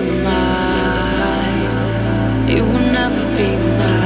be mine. It will never be mine.